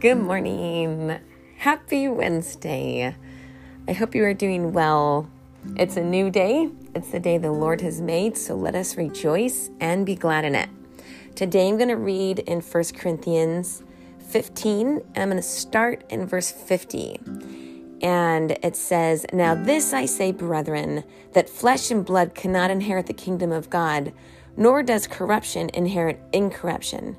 Good morning. Happy Wednesday. I hope you are doing well. It's a new day. It's the day the Lord has made, so let us rejoice and be glad in it. Today I'm going to read in 1 Corinthians 15, and I'm going to start in verse 50. And it says, Now this I say, brethren, that flesh and blood cannot inherit the kingdom of God, nor does corruption inherit incorruption.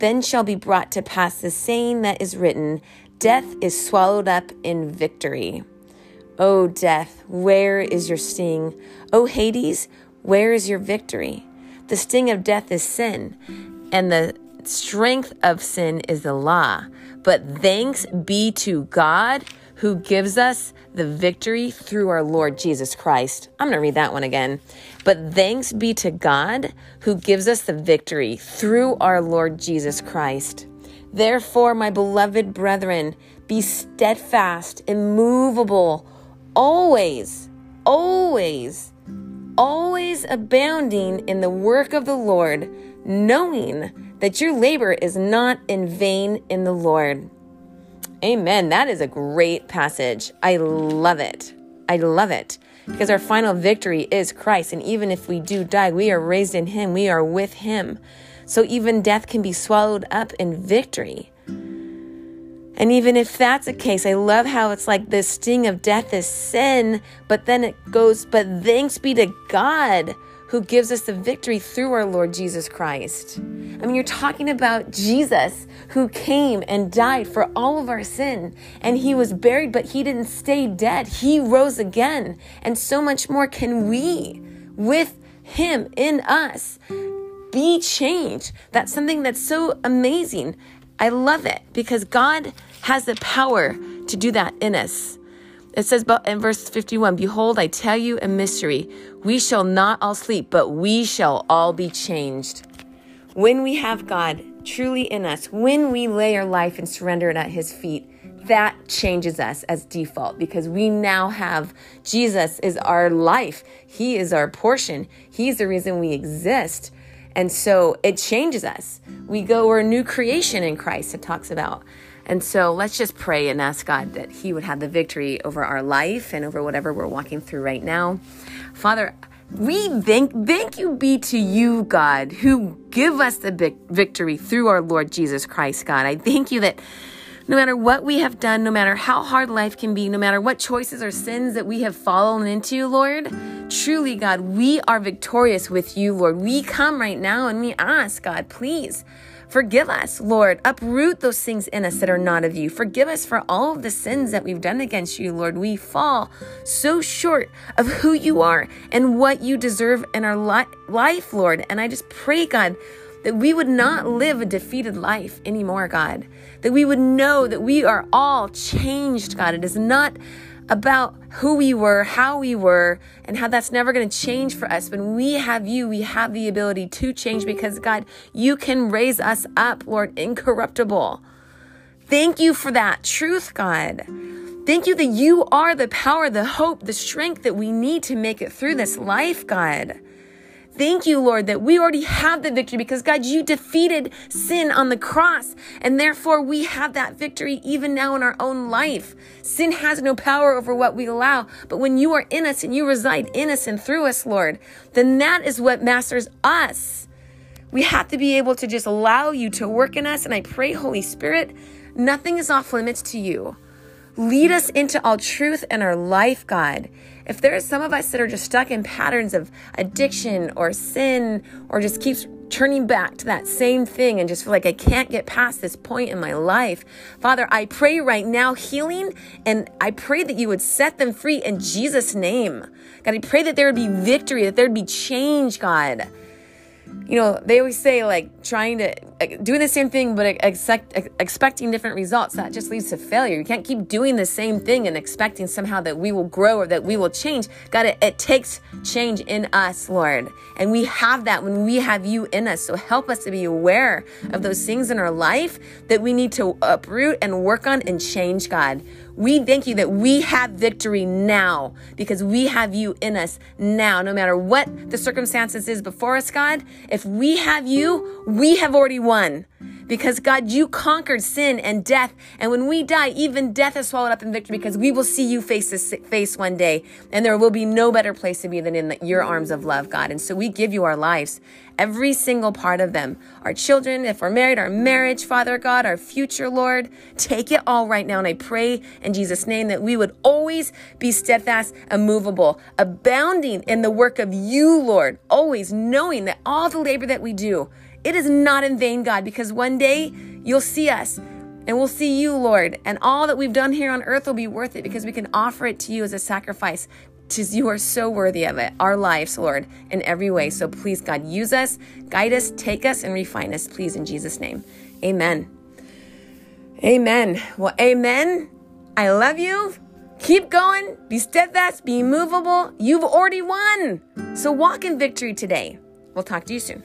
then shall be brought to pass the saying that is written Death is swallowed up in victory. O death, where is your sting? O Hades, where is your victory? The sting of death is sin, and the strength of sin is the law. But thanks be to God who gives us the victory through our Lord Jesus Christ. I'm going to read that one again. But thanks be to God who gives us the victory through our Lord Jesus Christ. Therefore, my beloved brethren, be steadfast, immovable, always, always, always abounding in the work of the Lord, knowing that your labor is not in vain in the Lord. Amen. That is a great passage. I love it. I love it because our final victory is Christ. And even if we do die, we are raised in Him, we are with Him. So even death can be swallowed up in victory. And even if that's the case, I love how it's like the sting of death is sin, but then it goes, but thanks be to God who gives us the victory through our Lord Jesus Christ. I mean, you're talking about Jesus who came and died for all of our sin, and he was buried, but he didn't stay dead. He rose again. And so much more can we, with him in us, be changed. That's something that's so amazing. I love it because God has the power to do that in us. It says in verse 51 Behold, I tell you a mystery. We shall not all sleep, but we shall all be changed. When we have God truly in us, when we lay our life and surrender it at His feet, that changes us as default because we now have Jesus is our life. He is our portion. He's the reason we exist. And so it changes us. We go, we're a new creation in Christ, it talks about. And so let's just pray and ask God that He would have the victory over our life and over whatever we're walking through right now. Father, we thank thank you be to you, God, who give us the victory through our Lord Jesus Christ, God. I thank you that no matter what we have done, no matter how hard life can be, no matter what choices or sins that we have fallen into, Lord, truly, God, we are victorious with you, Lord. We come right now and we ask, God, please Forgive us, Lord. Uproot those things in us that are not of you. Forgive us for all of the sins that we've done against you, Lord. We fall so short of who you are and what you deserve in our li- life, Lord. And I just pray, God, that we would not live a defeated life anymore, God. That we would know that we are all changed, God. It is not about who we were, how we were, and how that's never going to change for us. When we have you, we have the ability to change because God, you can raise us up, Lord, incorruptible. Thank you for that truth, God. Thank you that you are the power, the hope, the strength that we need to make it through this life, God. Thank you, Lord, that we already have the victory because God, you defeated sin on the cross. And therefore we have that victory even now in our own life. Sin has no power over what we allow. But when you are in us and you reside in us and through us, Lord, then that is what masters us. We have to be able to just allow you to work in us. And I pray, Holy Spirit, nothing is off limits to you. Lead us into all truth in our life, God. If there are some of us that are just stuck in patterns of addiction or sin or just keeps turning back to that same thing and just feel like I can't get past this point in my life. Father, I pray right now healing and I pray that you would set them free in Jesus' name. God, I pray that there would be victory, that there would be change, God. You know, they always say like trying to doing the same thing but expect, expecting different results. That just leads to failure. You can't keep doing the same thing and expecting somehow that we will grow or that we will change. God, it, it takes change in us, Lord. And we have that when we have you in us. So help us to be aware of those things in our life that we need to uproot and work on and change, God. We thank you that we have victory now because we have you in us now. No matter what the circumstances is before us, God, if we have you, we have already won. Because God, you conquered sin and death. And when we die, even death is swallowed up in victory because we will see you face to face one day. And there will be no better place to be than in your arms of love, God. And so we give you our lives, every single part of them. Our children, if we're married, our marriage, Father God, our future, Lord. Take it all right now. And I pray in Jesus' name that we would always be steadfast, immovable, abounding in the work of you, Lord. Always knowing that all the labor that we do, it is not in vain, God, because one day you'll see us and we'll see you, Lord. And all that we've done here on earth will be worth it because we can offer it to you as a sacrifice. Because you are so worthy of it, our lives, Lord, in every way. So please, God, use us, guide us, take us, and refine us, please, in Jesus' name. Amen. Amen. Well, amen. I love you. Keep going. Be steadfast. Be immovable. You've already won. So walk in victory today. We'll talk to you soon.